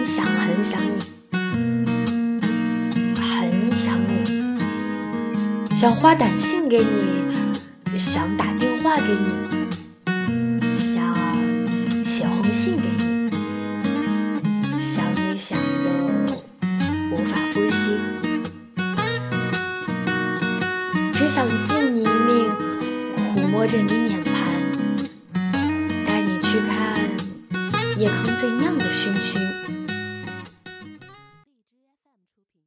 很想很想你，很想你，想发短信给你，想打电话给你，想写红信给你，想你想的无法呼吸，只想见你一命，抚摸着你脸盘，带你去看夜空最亮的星。平。